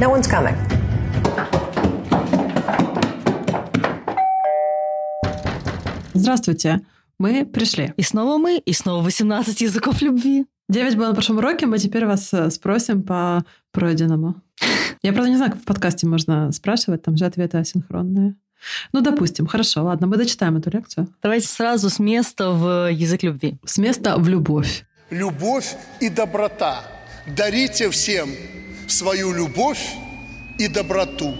No one's coming. Здравствуйте. Мы пришли. И снова мы, и снова 18 языков любви. Девять было на прошлом уроке, мы теперь вас э, спросим по пройденному. Я, правда, не знаю, как в подкасте можно спрашивать, там же ответы асинхронные. Ну, допустим, хорошо, ладно, мы дочитаем эту лекцию. Давайте сразу с места в язык любви. С места в любовь. Любовь и доброта. Дарите всем свою любовь и доброту.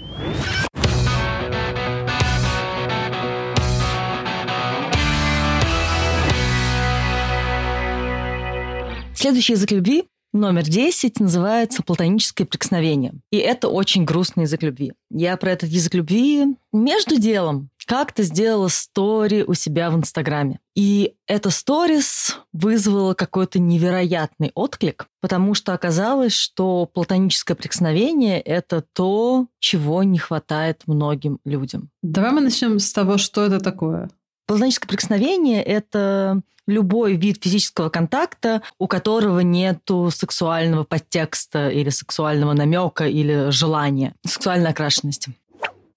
Следующий язык любви Номер 10 называется «Платоническое прикосновение». И это очень грустный язык любви. Я про этот язык любви между делом как-то сделала стори у себя в Инстаграме. И эта сторис вызвала какой-то невероятный отклик, потому что оказалось, что платоническое прикосновение — это то, чего не хватает многим людям. Давай мы начнем с того, что это такое. Платоническое прикосновение — это любой вид физического контакта, у которого нету сексуального подтекста или сексуального намека или желания, сексуальной окрашенности.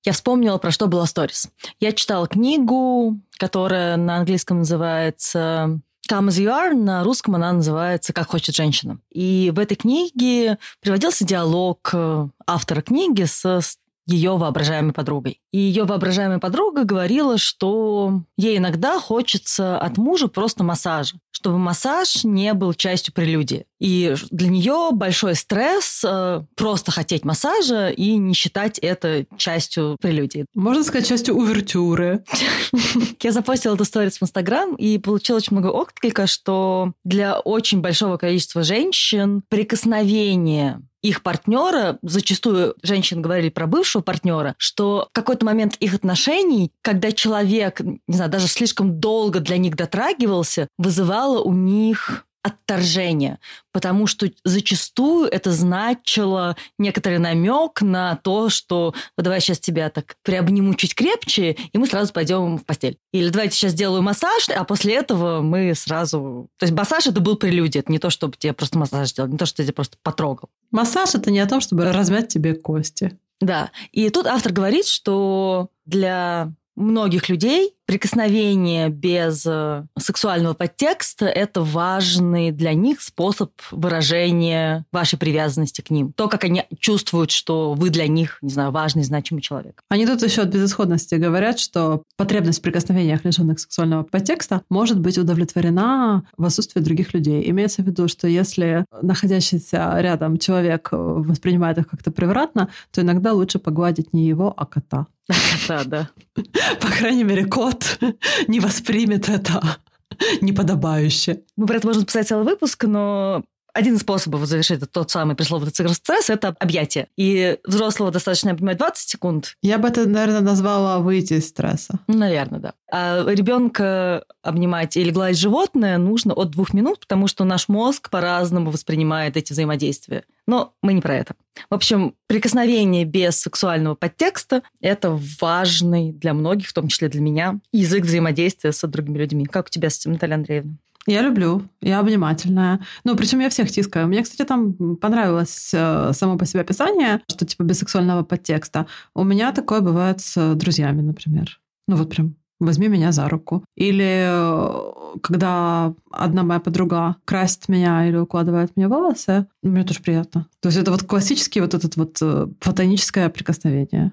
Я вспомнила, про что была сторис. Я читала книгу, которая на английском называется Come as you are, на русском она называется «Как хочет женщина». И в этой книге приводился диалог э, автора книги с ее воображаемой подругой. И ее воображаемая подруга говорила, что ей иногда хочется от мужа просто массажа, чтобы массаж не был частью прелюдии. И для нее большой стресс э, просто хотеть массажа и не считать это частью прелюдии. Можно сказать, частью увертюры. Я запостила эту сторис в Инстаграм и получила очень много отклика, что для очень большого количества женщин прикосновение их партнера, зачастую женщины говорили про бывшего партнера, что в какой-то момент их отношений, когда человек, не знаю, даже слишком долго для них дотрагивался, вызывало у них отторжение, потому что зачастую это значило некоторый намек на то, что вот давай сейчас тебя так приобниму чуть крепче, и мы сразу пойдем в постель. Или давайте сейчас сделаю массаж, а после этого мы сразу... То есть массаж это был прелюдия, это не то, чтобы тебе просто массаж сделал, не то, что тебя просто потрогал. Массаж это не о том, чтобы размять тебе кости. Да. И тут автор говорит, что для многих людей прикосновение без э, сексуального подтекста – это важный для них способ выражения вашей привязанности к ним. То, как они чувствуют, что вы для них, не знаю, важный, значимый человек. Они тут еще от безысходности говорят, что потребность в прикосновениях, лишенных сексуального подтекста, может быть удовлетворена в отсутствии других людей. Имеется в виду, что если находящийся рядом человек воспринимает их как-то превратно, то иногда лучше погладить не его, а кота. Кота, да. По крайней мере, кот не воспримет это неподобающе. Мы про это можем писать целый выпуск, но один из способов завершить это тот самый пресловутый цикл стресс – это объятие. И взрослого достаточно, понимаю, 20 секунд. Я бы это, наверное, назвала выйти из стресса. Наверное, да. А ребенка обнимать или гладить животное нужно от двух минут, потому что наш мозг по-разному воспринимает эти взаимодействия. Но мы не про это. В общем, прикосновение без сексуального подтекста – это важный для многих, в том числе для меня, язык взаимодействия с другими людьми. Как у тебя с этим, Наталья Андреевна? Я люблю, я обнимательная. Ну, причем я всех тискаю. Мне, кстати, там понравилось э, само по себе описание, что типа без сексуального подтекста. У меня такое бывает с друзьями, например. Ну, вот прям возьми меня за руку. Или э, когда одна моя подруга красит меня или укладывает мне волосы, мне тоже приятно. То есть это вот классический вот этот вот э, фотоническое прикосновение.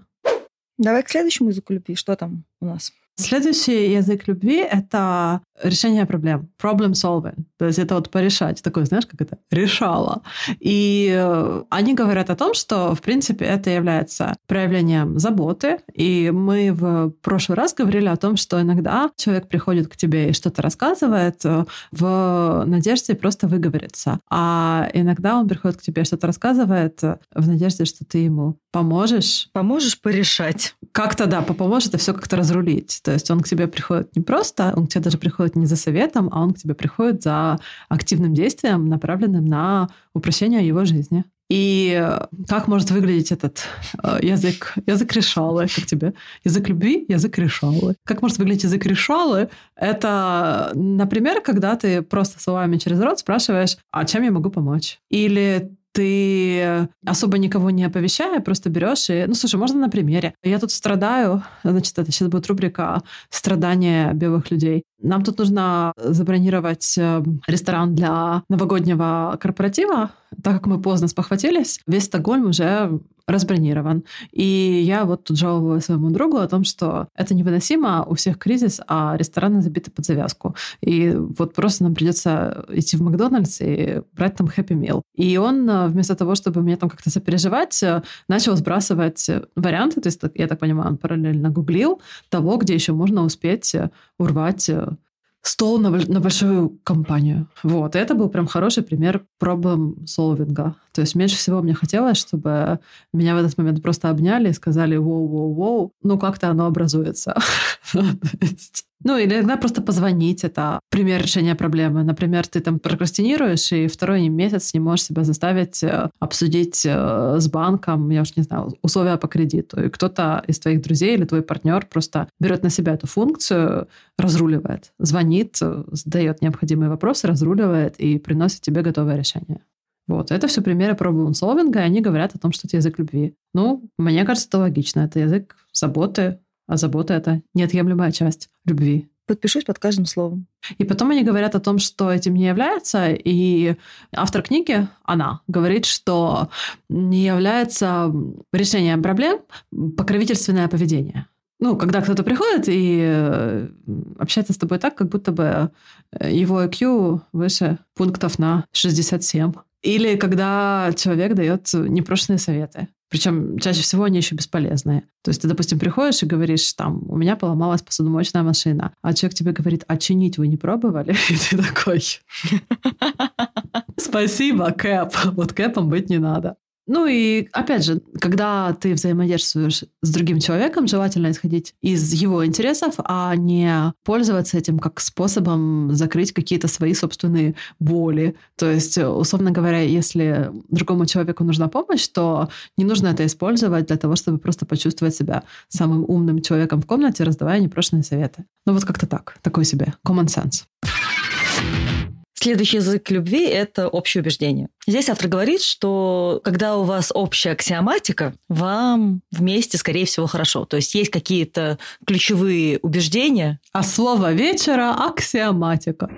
Давай к следующему языку любви. Что там у нас? Следующий язык любви — это решение проблем, problem solving. То есть это вот порешать. Такое, знаешь, как это? Решало. И э, они говорят о том, что, в принципе, это является проявлением заботы. И мы в прошлый раз говорили о том, что иногда человек приходит к тебе и что-то рассказывает э, в надежде просто выговориться. А иногда он приходит к тебе и что-то рассказывает э, в надежде, что ты ему поможешь. Поможешь порешать. Как-то, да, поможет это все как-то разрулить. То есть он к тебе приходит не просто, он к тебе даже приходит не за советом, а он к тебе приходит за активным действием, направленным на упрощение его жизни. И как может выглядеть этот э, язык? Язык решалы, как тебе? Язык любви, язык решалы. Как может выглядеть язык решалы? Это, например, когда ты просто словами через рот спрашиваешь, а чем я могу помочь? Или ты особо никого не оповещая, просто берешь и... Ну, слушай, можно на примере. Я тут страдаю, значит, это сейчас будет рубрика «Страдания белых людей». Нам тут нужно забронировать э, ресторан для новогоднего корпоратива, так как мы поздно спохватились, весь Стокгольм уже разбронирован. И я вот тут жаловалась своему другу о том, что это невыносимо, у всех кризис, а рестораны забиты под завязку. И вот просто нам придется идти в Макдональдс и брать там Happy Meal. И он э, вместо того, чтобы мне там как-то сопереживать, э, начал сбрасывать варианты, то есть, я так понимаю, он параллельно гуглил того, где еще можно успеть урвать стол на, на большую компанию. Вот. И это был прям хороший пример проблем солвинга. То есть меньше всего мне хотелось, чтобы меня в этот момент просто обняли и сказали «воу-воу-воу». Ну, как-то оно образуется. Ну, или иногда просто позвонить. Это пример решения проблемы. Например, ты там прокрастинируешь, и второй месяц не можешь себя заставить э, обсудить э, с банком, я уж не знаю, условия по кредиту. И кто-то из твоих друзей или твой партнер просто берет на себя эту функцию, разруливает, звонит, задает необходимые вопросы, разруливает и приносит тебе готовое решение. Вот, это все примеры проблем-солвинга, и они говорят о том, что это язык любви. Ну, мне кажется, это логично. Это язык заботы, а забота — это неотъемлемая часть любви. Подпишусь под каждым словом. И потом они говорят о том, что этим не является, и автор книги, она, говорит, что не является решением проблем покровительственное поведение. Ну, когда кто-то приходит и э, общается с тобой так, как будто бы э, его IQ выше пунктов на 67. Или когда человек дает непрошенные советы. Причем чаще всего они еще бесполезные. То есть ты, допустим, приходишь и говоришь, там, у меня поломалась посудомоечная машина, а человек тебе говорит, а чинить вы не пробовали? И ты такой, спасибо, Кэп. Вот Кэпом быть не надо. Ну и, опять же, когда ты взаимодействуешь с другим человеком, желательно исходить из его интересов, а не пользоваться этим как способом закрыть какие-то свои собственные боли. То есть, условно говоря, если другому человеку нужна помощь, то не нужно это использовать для того, чтобы просто почувствовать себя самым умным человеком в комнате, раздавая непрошенные советы. Ну вот как-то так, такой себе common sense. Следующий язык любви – это общее убеждение. Здесь автор говорит, что когда у вас общая аксиоматика, вам вместе, скорее всего, хорошо. То есть есть какие-то ключевые убеждения. А слово вечера – аксиоматика.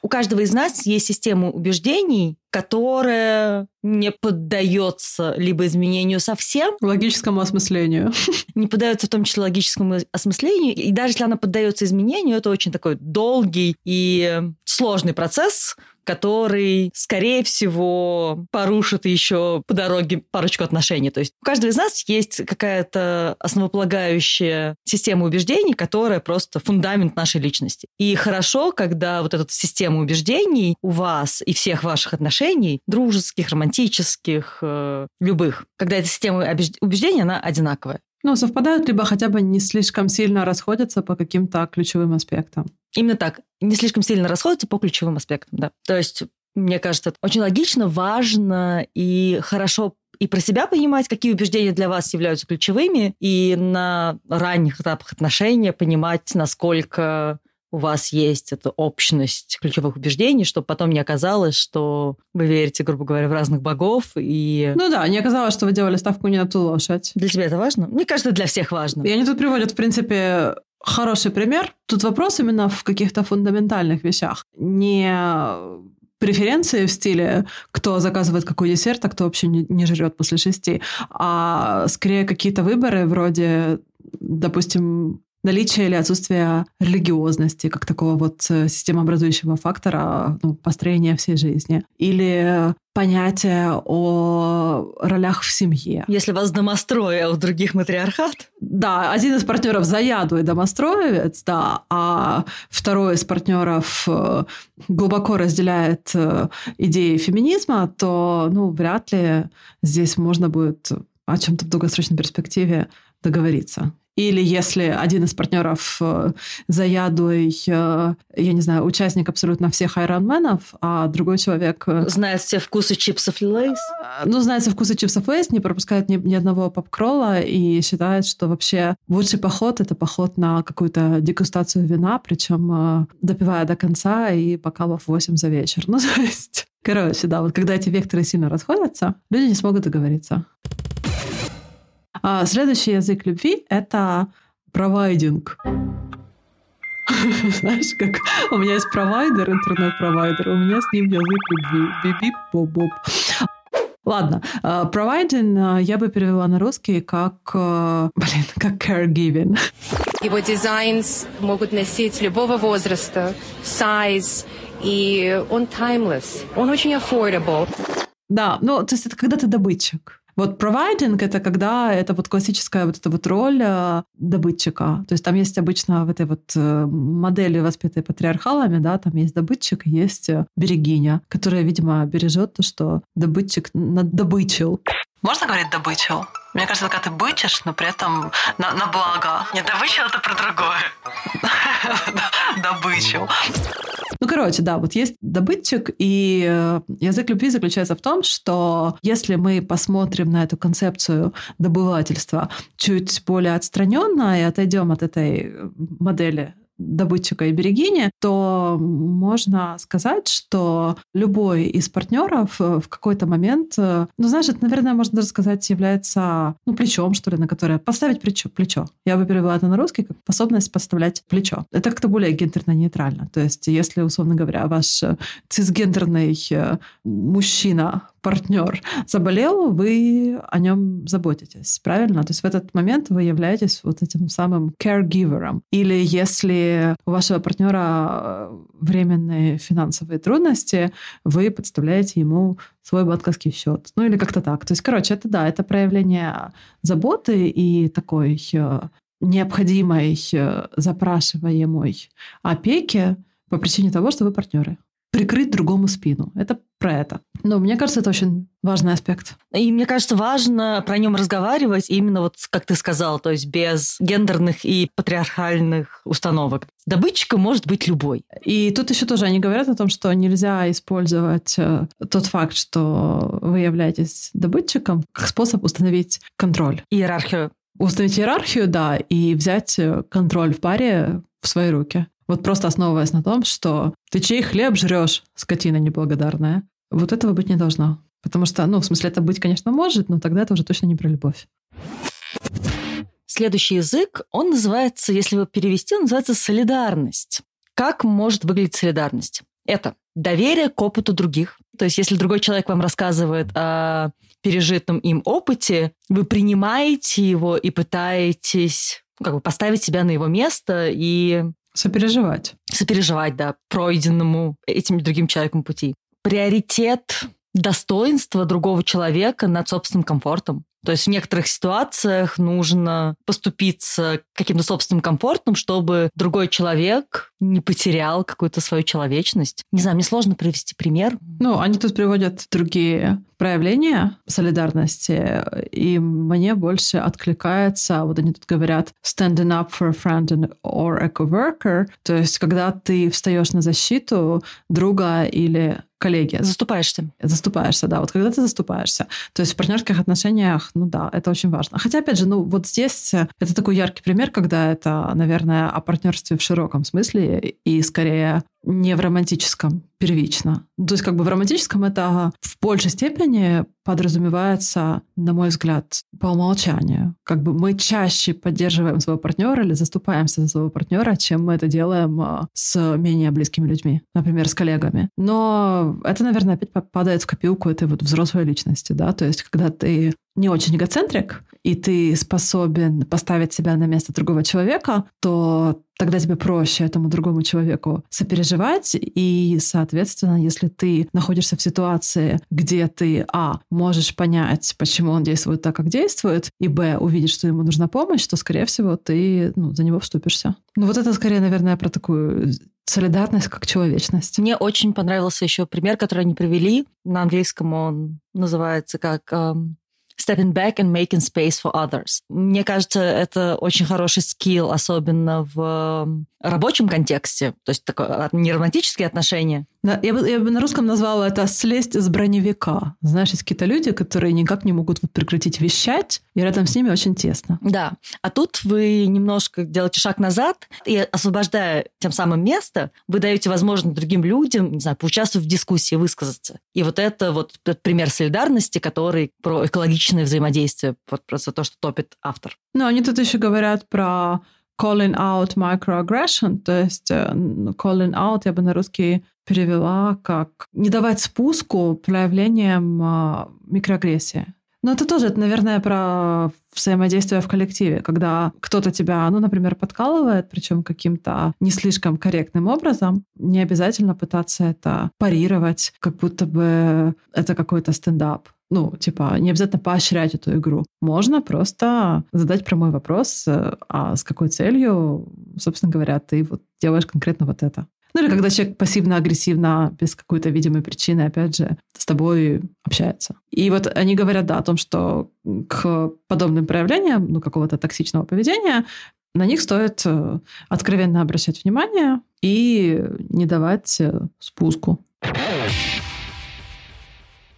У каждого из нас есть система убеждений, которая не поддается либо изменению совсем. Логическому осмыслению. Не поддается в том числе логическому осмыслению. И даже если она поддается изменению, это очень такой долгий и сложный процесс, который, скорее всего, порушит еще по дороге парочку отношений. То есть у каждого из нас есть какая-то основополагающая система убеждений, которая просто фундамент нашей личности. И хорошо, когда вот эта система убеждений у вас и всех ваших отношений, дружеских, романтических, э, любых, когда эта система убеждений, она одинаковая. Ну, совпадают, либо хотя бы не слишком сильно расходятся по каким-то ключевым аспектам. Именно так. Не слишком сильно расходятся по ключевым аспектам, да. То есть, мне кажется, это очень логично, важно и хорошо и про себя понимать, какие убеждения для вас являются ключевыми, и на ранних этапах отношения понимать, насколько у вас есть эта общность ключевых убеждений, чтобы потом не оказалось, что вы верите, грубо говоря, в разных богов и... Ну да, не оказалось, что вы делали ставку не на ту лошадь. Для тебя это важно? Мне кажется, для всех важно. И они тут приводят, в принципе, хороший пример. Тут вопрос именно в каких-то фундаментальных вещах. Не преференции в стиле, кто заказывает какой десерт, а кто вообще не, не жрет после шести, а скорее какие-то выборы вроде, допустим, наличие или отсутствие религиозности как такого вот э, системообразующего фактора ну, построения всей жизни. Или понятие о ролях в семье. Если вас домострой, а у других матриархат? Да, один из партнеров заяду и домостроевец, да, а второй из партнеров э, глубоко разделяет э, идеи феминизма, то ну, вряд ли здесь можно будет о чем-то в долгосрочной перспективе договориться. Или если один из партнеров э, заядлый, э, я не знаю, участник абсолютно всех Ironman ов, а другой человек... Э, знает все вкусы чипсов Lay's? Ну, знает все вкусы чипсов Lay's, не пропускает ни, ни одного pub crawl а и считает, что вообще лучший поход — это поход на какую-то дегустацию вина, причем допивая до конца и бокалов 8 за вечер. Ну, то есть Короче, да, вот когда эти векторы сильно расходятся, люди не смогут договориться. А следующий язык любви — это провайдинг. Знаешь, как у меня есть провайдер, интернет-провайдер, у меня с ним язык любви. Биби-боб-боб. Ладно, провайдинг uh, uh, я бы перевела на русский как, uh, блин, как caregiving. Его дизайн могут носить любого возраста, size, и он timeless, он очень affordable. Да, ну, то есть это когда ты добытчик. Вот провайдинг — это когда это вот классическая вот эта вот роль э, добытчика. То есть там есть обычно в этой вот э, модели, воспетой патриархалами, да, там есть добытчик, есть э, берегиня, которая, видимо, бережет то, что добытчик добычил. Можно говорить добычил? Мне кажется, когда ты бычишь, но при этом на, на благо. Не добычил, это про другое. Добычил. Ну, короче, да, вот есть добытчик, и э, язык любви заключается в том, что если мы посмотрим на эту концепцию добывательства чуть более отстраненно и отойдем от этой модели добытчика и берегини, то можно сказать, что любой из партнеров э, в какой-то момент, э, ну, знаешь, это, наверное, можно даже сказать, является, ну, плечом, что ли, на которое поставить плечо. плечо. Я бы перевела это на русский как способность подставлять плечо. Это как-то более гендерно-нейтрально. То есть, если, условно говоря, ваш э, цисгендерный мужчина партнер заболел, вы о нем заботитесь, правильно? То есть в этот момент вы являетесь вот этим самым caregiver. Или если у вашего партнера э, временные финансовые трудности, вы подставляете ему свой банковский счет. Ну или как-то так. То есть, короче, это да, это проявление заботы и такой э, необходимой, э, запрашиваемой опеки по причине того, что вы партнеры прикрыть другому спину. Это про это. Но мне кажется, это очень важный аспект. И мне кажется, важно про нем разговаривать именно вот, как ты сказал, то есть без гендерных и патриархальных установок. Добытчиком может быть любой. И тут еще тоже они говорят о том, что нельзя использовать э, тот факт, что вы являетесь добытчиком, как способ установить контроль. Иерархию. Установить иерархию, да, и взять э, контроль в паре в свои руки. Вот просто основываясь на том, что ты чей хлеб жрешь, скотина неблагодарная. Вот этого быть не должно. Потому что, ну, в смысле, это быть, конечно, может, но тогда это уже точно не про любовь. Следующий язык, он называется, если его перевести, он называется солидарность. Как может выглядеть солидарность? Это доверие к опыту других. То есть, если другой человек вам рассказывает о пережитом им опыте, вы принимаете его и пытаетесь ну, как бы поставить себя на его место и Сопереживать. Сопереживать, да, пройденному этим другим человеком пути. Приоритет достоинства другого человека над собственным комфортом. То есть в некоторых ситуациях нужно поступиться каким-то собственным комфортом, чтобы другой человек не потерял какую-то свою человечность. Не знаю, мне сложно привести пример. Ну, они тут приводят другие проявления солидарности, и мне больше откликается, вот они тут говорят, standing up for a friend or a coworker, то есть когда ты встаешь на защиту друга или коллеги. Заступаешься. Заступаешься, да. Вот когда ты заступаешься. То есть в партнерских отношениях, ну да, это очень важно. Хотя, опять же, ну вот здесь это такой яркий пример, когда это, наверное, о партнерстве в широком смысле и скорее не в романтическом первично. То есть как бы в романтическом это в большей степени подразумевается, на мой взгляд, по умолчанию. Как бы мы чаще поддерживаем своего партнера или заступаемся за своего партнера, чем мы это делаем а, с менее близкими людьми, например, с коллегами. Но это, наверное, опять попадает в копилку этой вот взрослой личности, да, то есть когда ты не очень эгоцентрик, и ты способен поставить себя на место другого человека, то тогда тебе проще этому другому человеку сопереживать. И, соответственно, если ты находишься в ситуации, где ты, а, можешь понять, почему он действует так, как действует, и, б, увидишь, что ему нужна помощь, то, скорее всего, ты ну, за него вступишься. Ну вот это, скорее, наверное, про такую солидарность как человечность. Мне очень понравился еще пример, который они привели. На английском он называется как um, stepping back and making space for others. Мне кажется, это очень хороший скилл, особенно в рабочем контексте, то есть такое, не романтические отношения, Да, я, бы, я бы на русском назвала это «слезть с броневика». Знаешь, есть какие-то люди, которые никак не могут вот прекратить вещать, и рядом с ними очень тесно. Да. А тут вы немножко делаете шаг назад, и освобождая тем самым место, вы даете возможность другим людям, не знаю, поучаствовать в дискуссии, высказаться. И вот это вот пример солидарности, который про экологичное взаимодействие, вот просто то, что топит автор. Ну, они тут еще говорят про calling out microaggression, то есть э, calling out я бы на русский перевела как не давать спуску проявлениям э, микроагрессии. Но это тоже, это, наверное, про взаимодействие в коллективе, когда кто-то тебя, ну, например, подкалывает, причем каким-то не слишком корректным образом, не обязательно пытаться это парировать, как будто бы это какой-то стендап. Ну, типа, не обязательно поощрять эту игру. Можно просто задать прямой вопрос, э, а с какой целью, собственно говоря, ты вот делаешь конкретно вот это. Ну или когда человек пассивно-агрессивно, без какой-то видимой причины, опять же, с тобой общается. И вот они говорят, да, о том, что к подобным проявлениям, ну, какого-то токсичного поведения, на них стоит э, откровенно обращать внимание и не давать э, спуску.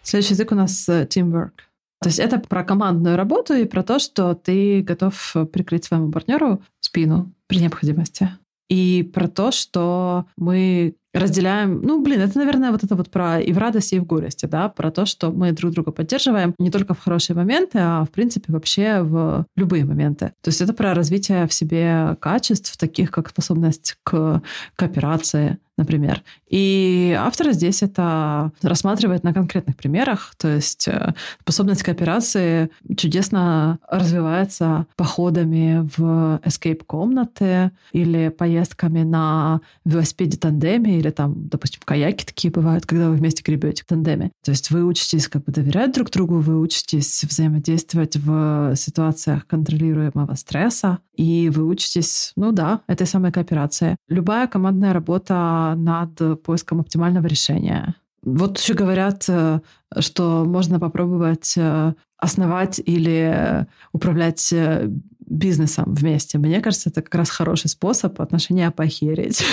Следующий язык у нас э, teamwork. То есть это про командную работу и про то, что ты готов прикрыть своему партнеру спину при необходимости. И про то, что мы разделяем, ну, блин, это, наверное, вот это вот про и в радости, и в горести, да, про то, что мы друг друга поддерживаем не только в хорошие моменты, а, в принципе, вообще в любые моменты. То есть это про развитие в себе качеств, таких как способность к кооперации, например. И автор здесь это рассматривает на конкретных примерах, то есть э, способность кооперации чудесно развивается походами в escape-комнаты или поездками на велосипеде-тандеме или там, допустим, каяки такие бывают, когда вы вместе гребете в тандеме. То есть вы учитесь как бы доверять друг другу, вы учитесь взаимодействовать в ситуациях контролируемого стресса, и вы учитесь, ну да, этой самой кооперации. Любая командная работа над поиском оптимального решения. Вот еще говорят, э, что можно попробовать э, основать или управлять э, бизнесом вместе. Мне кажется, это как раз хороший способ отношения похерить.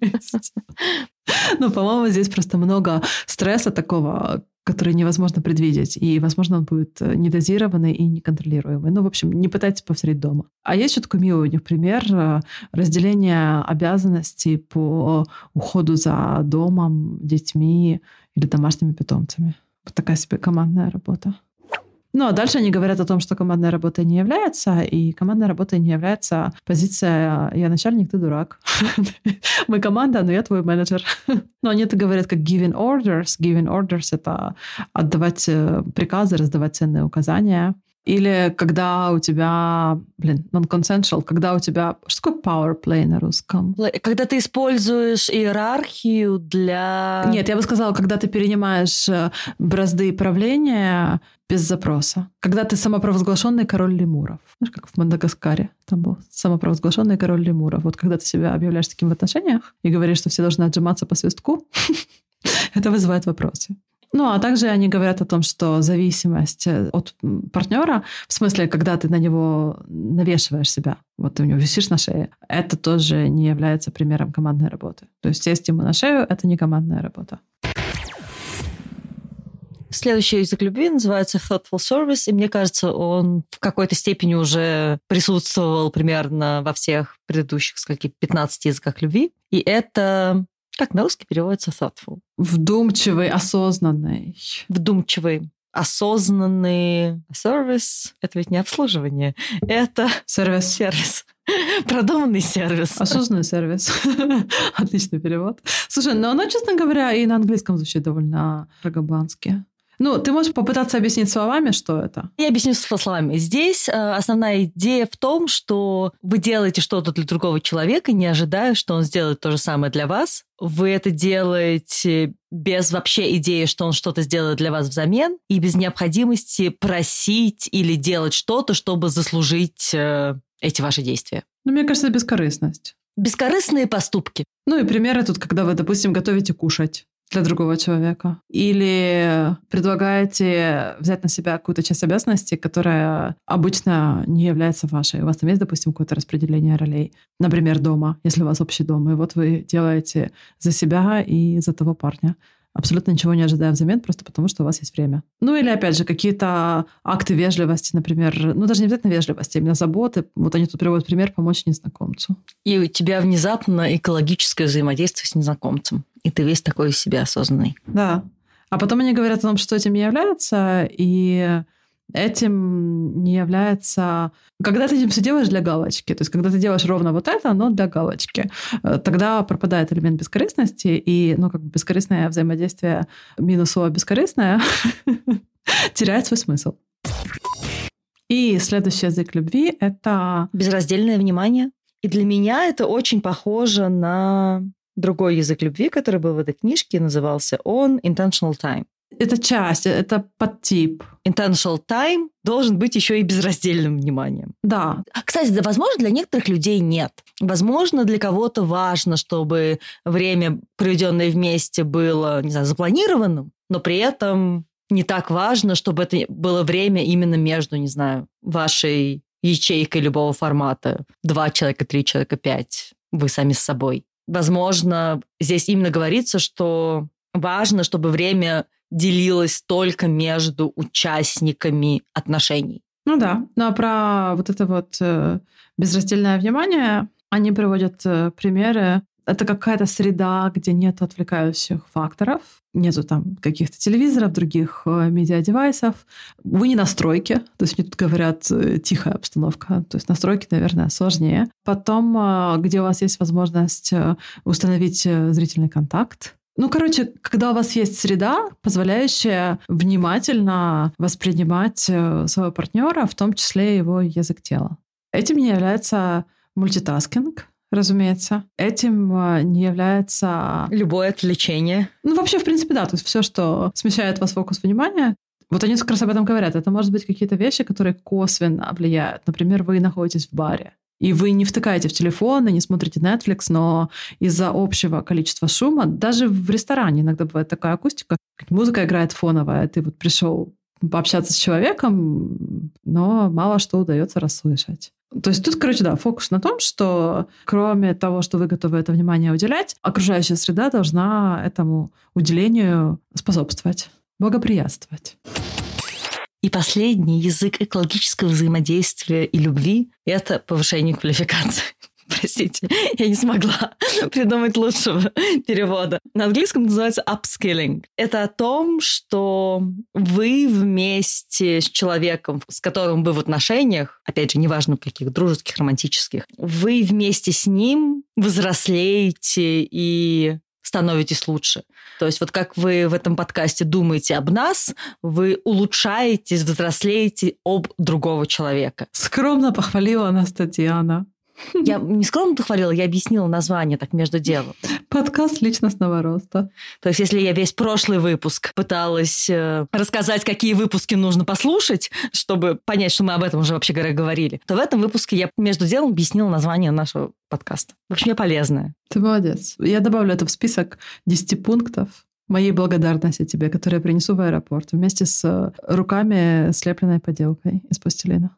Ну, по-моему, здесь просто много стресса такого, который невозможно предвидеть. И, возможно, он будет э, недозированный и неконтролируемый. Ну, в общем, не пытайтесь повторить дома. А есть еще такой милый у них пример э, разделения обязанностей по уходу за домом, детьми или домашними питомцами. Вот такая себе командная работа. Ну, а дальше они говорят о том, что командная работа не является, и командная работа не является позиция «я начальник, ты дурак». Мы команда, но я твой менеджер. Но они это говорят как giving orders. Giving orders — это отдавать э, приказы, раздавать ценные указания. Или когда у тебя, блин, non-consensual, когда у тебя... Что такое power play на русском? Когда ты используешь иерархию для... Нет, я бы сказала, когда ты перенимаешь э, бразды правления без запроса. Когда ты самопровозглашенный король лемуров. Знаешь, как в Мадагаскаре там был самопровозглашенный король лемуров. Вот когда ты себя объявляешь таким в отношениях и говоришь, что все должны отжиматься по свистку, это вызывает вопросы. Ну, а также они говорят о том, что зависимость э, от партнера, в смысле, когда ты на него навешиваешь себя, вот ты у него висишь на шее, это тоже не является примером командной работы. То есть сесть ему на шею — это не командная работа. Следующий язык любви называется Thoughtful Service, и мне кажется, он в какой-то степени уже присутствовал примерно во всех предыдущих, скольки, 15 языках любви. И это как на русский переводится thoughtful? Вдумчивый, осознанный. Вдумчивый осознанный сервис. Это ведь не обслуживание, это сервис. сервис. Продуманный сервис. Осознанный сервис. Отличный перевод. Слушай, но оно, честно говоря, и на английском звучит довольно рогобански. Ну, ты можешь попытаться объяснить словами, что это? Я объясню словами. Здесь э, основная идея в том, что вы делаете что-то для другого человека, не ожидая, что он сделает то же самое для вас. Вы это делаете без вообще идеи, что он что-то сделает для вас взамен, и без необходимости просить или делать что-то, чтобы заслужить э, эти ваши действия. Ну, мне кажется, это бескорыстность. Бескорыстные поступки. Ну и примеры тут, когда вы, допустим, готовите кушать для другого человека. Или предлагаете взять на себя какую-то часть обязанностей, которая обычно не является вашей. У вас там есть, допустим, какое-то распределение ролей. Например, дома, если у вас общий дом. И вот вы делаете за себя и за того парня абсолютно ничего не ожидая взамен, просто потому что у вас есть время. Ну или, опять же, какие-то акты вежливости, например, ну даже не обязательно вежливости, а именно заботы. Вот они тут приводят пример помочь незнакомцу. И у тебя внезапно экологическое взаимодействие с незнакомцем. И ты весь такой из себя осознанный. Да. А потом они говорят о том, что этим является, и этим не является... Когда ты этим все делаешь для галочки, то есть когда ты делаешь ровно вот это, но для галочки, э, тогда пропадает элемент бескорыстности, и, ну, как бы бескорыстное взаимодействие минус слово бескорыстное теряет свой смысл. И следующий язык любви — это... Безраздельное внимание. И для меня это очень похоже на другой язык любви, который был в этой книжке, назывался он Intentional Time. Это часть, это подтип. Intentional time должен быть еще и безраздельным вниманием. Да. Кстати, да, возможно, для некоторых людей нет. Возможно, для кого-то важно, чтобы время, проведенное вместе, было, не знаю, запланированным, но при этом не так важно, чтобы это было время именно между, не знаю, вашей ячейкой любого формата. Два человека, три человека, пять. Вы сами с собой. Возможно, здесь именно говорится, что важно, чтобы время делилось только между участниками отношений. Ну да, ну а про вот это вот э, безраздельное внимание они приводят э, примеры. Это какая-то среда, где нет отвлекающих факторов, нету там каких-то телевизоров, других э, медиадевайсов. Вы не на стройке, то есть мне тут говорят э, тихая обстановка, то есть настройки, наверное, сложнее. Потом, э, где у вас есть возможность э, установить э, зрительный контакт, ну, короче, когда у вас есть среда, позволяющая внимательно воспринимать э, своего партнера, в том числе его язык тела. Этим не является мультитаскинг, разумеется. Этим э, не является... Любое отвлечение. Ну, вообще, в принципе, да. То есть все, что смещает вас фокус внимания, вот они как раз об этом говорят. Это может быть какие-то вещи, которые косвенно влияют. Например, вы находитесь в баре, и вы не втыкаете в телефон и не смотрите Netflix, но из-за общего количества шума, даже в ресторане иногда бывает такая акустика, музыка играет фоновая, ты вот пришел пообщаться с человеком, но мало что удается расслышать. То есть тут, короче, да, фокус на том, что кроме того, что вы готовы это внимание уделять, окружающая среда должна этому уделению способствовать, благоприятствовать. И последний язык экологического взаимодействия и любви – это повышение квалификации. Простите, я не смогла придумать лучшего перевода. На английском называется upskilling. Это о том, что вы вместе с человеком, с которым вы в отношениях, опять же, неважно в каких, дружеских, романтических, вы вместе с ним взрослеете и становитесь лучше. То есть вот как вы в этом подкасте думаете об нас, вы улучшаетесь, взрослеете об другого человека. Скромно похвалила нас Татьяна. Я не скромно хвалила, я объяснила название так между делом. Подкаст личностного роста. То есть, если я весь прошлый выпуск пыталась э, рассказать, какие выпуски нужно послушать, чтобы понять, что мы об этом уже вообще говоря говорили, то в этом выпуске я между делом объяснила название нашего подкаста. В общем, я полезная. Ты молодец. Я добавлю это в список 10 пунктов, моей благодарности тебе, которую я принесу в аэропорт вместе с руками слепленной поделкой из пластилина.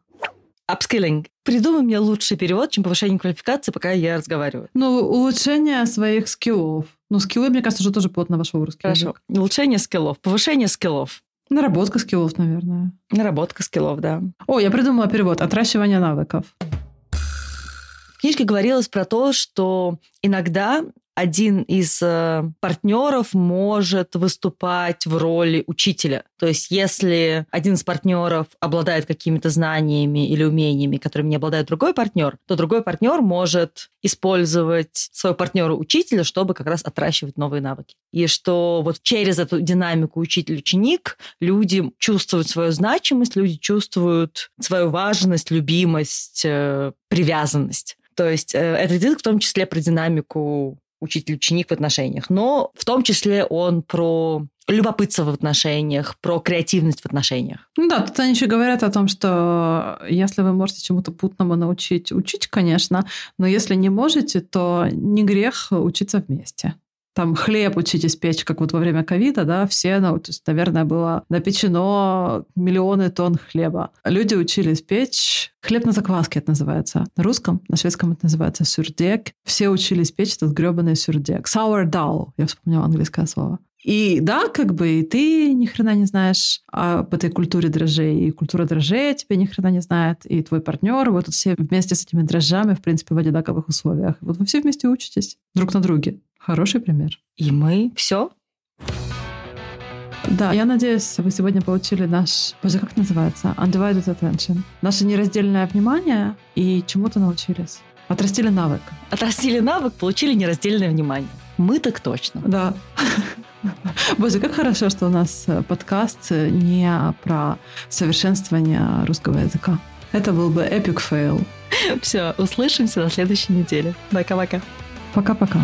Upskilling. Придумай мне лучший перевод, чем повышение квалификации, пока я разговариваю. Ну, улучшение своих скиллов. Ну, скиллы, мне кажется, уже тоже плотно вошел в русский Хорошо. язык. Улучшение скиллов, повышение скиллов. Наработка скиллов, наверное. Наработка скиллов, да. О, я придумала перевод. Отращивание навыков. В книжке говорилось про то, что иногда один из э, партнеров может выступать в роли учителя. То есть, если один из партнеров обладает какими-то знаниями или умениями, которыми не обладает другой партнер, то другой партнер может использовать своего партнера-учителя, чтобы как раз отращивать новые навыки. И что вот через эту динамику учитель-ученик люди чувствуют свою значимость, люди чувствуют свою важность, любимость, э, привязанность. То есть э, это язык в том числе про динамику учитель-ученик в отношениях, но в том числе он про любопытство в отношениях, про креативность в отношениях. Ну да, тут они еще говорят о том, что если вы можете чему-то путному научить, учить, конечно, но если не можете, то не грех учиться вместе. Там хлеб учитесь печь, как вот во время ковида, да, все, ну, то есть, наверное, было напечено миллионы тонн хлеба. Люди учились печь хлеб на закваске, это называется. На русском, на шведском это называется сюрдек. Все учились печь этот гребаный сюрдек. Sourdough, я вспомнила английское слово. И да, как бы и ты ни хрена не знаешь об этой культуре дрожжей, и культура дрожжей тебя ни хрена не знает, и твой партнер, вы тут все вместе с этими дрожжами, в принципе, в одинаковых условиях. Вот вы все вместе учитесь друг на друге. Хороший пример. И мы все. Да, я надеюсь, вы сегодня получили наш, боже, как называется? Undivided attention. Наше нераздельное внимание и чему-то научились. Отрастили навык. Отрастили навык, получили нераздельное внимание. Мы так точно. Да. Боже, как хорошо, что у нас э, подкаст э, не про совершенствование русского языка. Это был бы epic fail. Все, услышимся на следующей неделе. Пока-пока. Пока-пока.